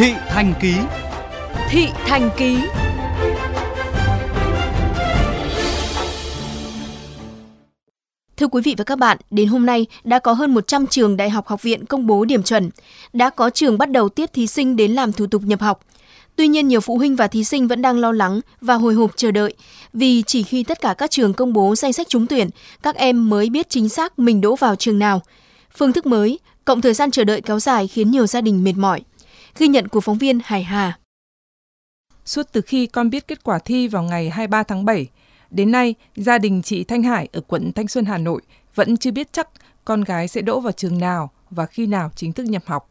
Thị Thành Ký Thị Thành Ký Thưa quý vị và các bạn, đến hôm nay đã có hơn 100 trường đại học học viện công bố điểm chuẩn. Đã có trường bắt đầu tiếp thí sinh đến làm thủ tục nhập học. Tuy nhiên, nhiều phụ huynh và thí sinh vẫn đang lo lắng và hồi hộp chờ đợi vì chỉ khi tất cả các trường công bố danh sách trúng tuyển, các em mới biết chính xác mình đỗ vào trường nào. Phương thức mới, cộng thời gian chờ đợi kéo dài khiến nhiều gia đình mệt mỏi. Ghi nhận của phóng viên Hải Hà. Suốt từ khi con biết kết quả thi vào ngày 23 tháng 7, đến nay gia đình chị Thanh Hải ở quận Thanh Xuân Hà Nội vẫn chưa biết chắc con gái sẽ đỗ vào trường nào và khi nào chính thức nhập học.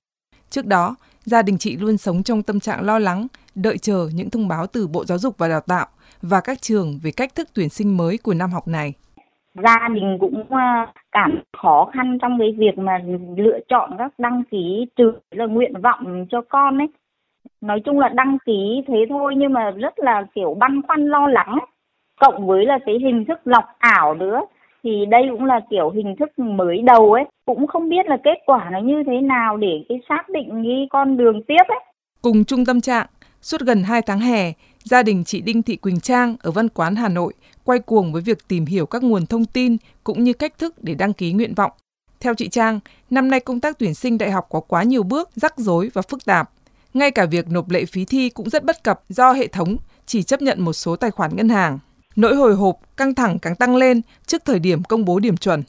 Trước đó, gia đình chị luôn sống trong tâm trạng lo lắng, đợi chờ những thông báo từ Bộ Giáo dục và Đào tạo và các trường về cách thức tuyển sinh mới của năm học này. Gia đình cũng ờ, cảm khó khăn trong cái việc mà lựa chọn các đăng ký trừ là nguyện vọng cho con ấy. Nói chung là đăng ký thế thôi nhưng mà rất là, kiểu, băn khoăn, lo lắng cộng với là cái hình thức lọc ảo nữa, thì đây cũng là, kiểu, hình thức mới đầu ấy. Cũng không biết là kết quả nó như thế nào để cái xác định cái con đường tiếp ấy. Cùng trung tâm trạng, suốt gần 2 tháng hè gia đình chị Đinh Thị Quỳnh Trang ở Văn Quán Hà Nội quay cuồng với việc tìm hiểu các nguồn thông tin cũng như cách thức để đăng ký nguyện vọng. Theo chị Trang năm nay công tác tuyển sinh đại học có quá nhiều bước rắc rối và phức tạp. Ngay cả việc nộp lệ phí thi cũng rất bất cập do hệ thống chỉ chấp nhận một số tài khoản ngân hàng. Nỗi hồi hộp, căng thẳng càng tăng lên trước thời điểm công bố điểm chuẩn.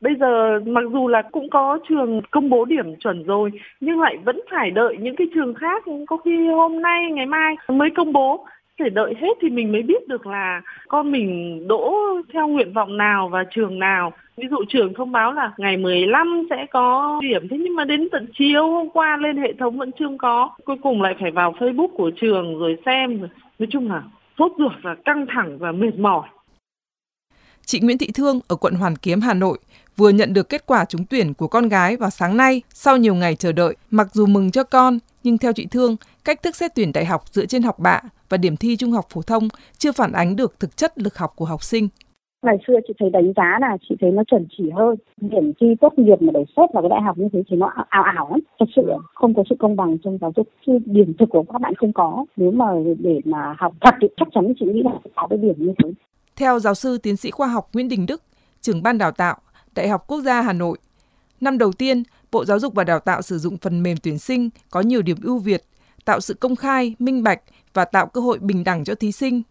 Bây giờ mặc dù là cũng có trường công bố điểm chuẩn rồi, nhưng lại vẫn phải đợi những cái trường khác có khi hôm nay, ngày mai mới công bố để đợi hết thì mình mới biết được là con mình đỗ theo nguyện vọng nào và trường nào. Ví dụ trường thông báo là ngày 15 sẽ có điểm thế nhưng mà đến tận chiều hôm qua lên hệ thống vẫn chưa có. Cuối cùng lại phải vào Facebook của trường rồi xem. Nói chung là sốt ruột và căng thẳng và mệt mỏi. Chị Nguyễn Thị Thương ở quận Hoàn Kiếm, Hà Nội vừa nhận được kết quả trúng tuyển của con gái vào sáng nay sau nhiều ngày chờ đợi. Mặc dù mừng cho con, nhưng theo chị Thương, cách thức xét tuyển đại học dựa trên học bạ và điểm thi trung học phổ thông chưa phản ánh được thực chất lực học của học sinh. Ngày xưa chị thấy đánh giá là chị thấy nó chuẩn chỉ hơn. Điểm thi tốt nghiệp mà để xét vào cái đại học như thế thì nó ảo ảo lắm. Thật sự không có sự công bằng trong giáo dục. Chứ điểm thực của các bạn không có. Nếu mà để mà học thật thì chắc chắn chị nghĩ là có cái điểm như thế. Theo giáo sư tiến sĩ khoa học Nguyễn Đình Đức, trưởng ban đào tạo, Đại học Quốc gia Hà Nội, năm đầu tiên, Bộ Giáo dục và Đào tạo sử dụng phần mềm tuyển sinh có nhiều điểm ưu việt, tạo sự công khai, minh bạch và tạo cơ hội bình đẳng cho thí sinh.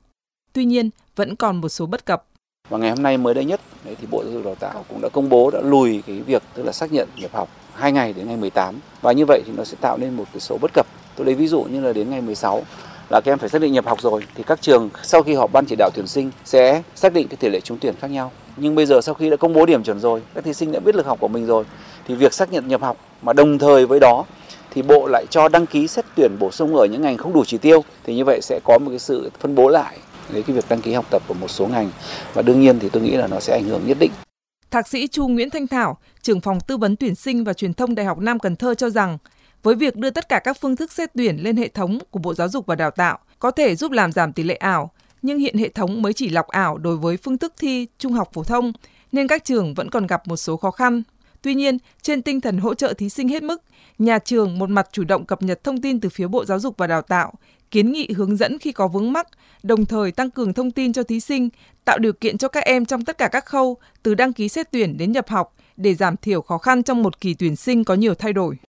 Tuy nhiên, vẫn còn một số bất cập. Và ngày hôm nay mới đây nhất đấy, thì Bộ Giáo dục Đào tạo cũng đã công bố đã lùi cái việc tức là xác nhận nhập học 2 ngày đến ngày 18 và như vậy thì nó sẽ tạo nên một cái số bất cập. Tôi lấy ví dụ như là đến ngày 16 là các em phải xác định nhập học rồi thì các trường sau khi họp ban chỉ đạo tuyển sinh sẽ xác định cái tỷ lệ trúng tuyển khác nhau. Nhưng bây giờ sau khi đã công bố điểm chuẩn rồi, các thí sinh đã biết lực học của mình rồi thì việc xác nhận nhập học mà đồng thời với đó thì bộ lại cho đăng ký xét tuyển bổ sung ở những ngành không đủ chỉ tiêu thì như vậy sẽ có một cái sự phân bố lại lấy cái việc đăng ký học tập của một số ngành và đương nhiên thì tôi nghĩ là nó sẽ ảnh hưởng nhất định. Thạc sĩ Chu Nguyễn Thanh Thảo, trưởng phòng tư vấn tuyển sinh và truyền thông Đại học Nam Cần Thơ cho rằng, với việc đưa tất cả các phương thức xét tuyển lên hệ thống của Bộ Giáo dục và Đào tạo có thể giúp làm giảm tỷ lệ ảo, nhưng hiện hệ thống mới chỉ lọc ảo đối với phương thức thi trung học phổ thông nên các trường vẫn còn gặp một số khó khăn. Tuy nhiên, trên tinh thần hỗ trợ thí sinh hết mức, nhà trường một mặt chủ động cập nhật thông tin từ phía Bộ Giáo dục và Đào tạo, kiến nghị hướng dẫn khi có vướng mắc, đồng thời tăng cường thông tin cho thí sinh, tạo điều kiện cho các em trong tất cả các khâu từ đăng ký xét tuyển đến nhập học để giảm thiểu khó khăn trong một kỳ tuyển sinh có nhiều thay đổi.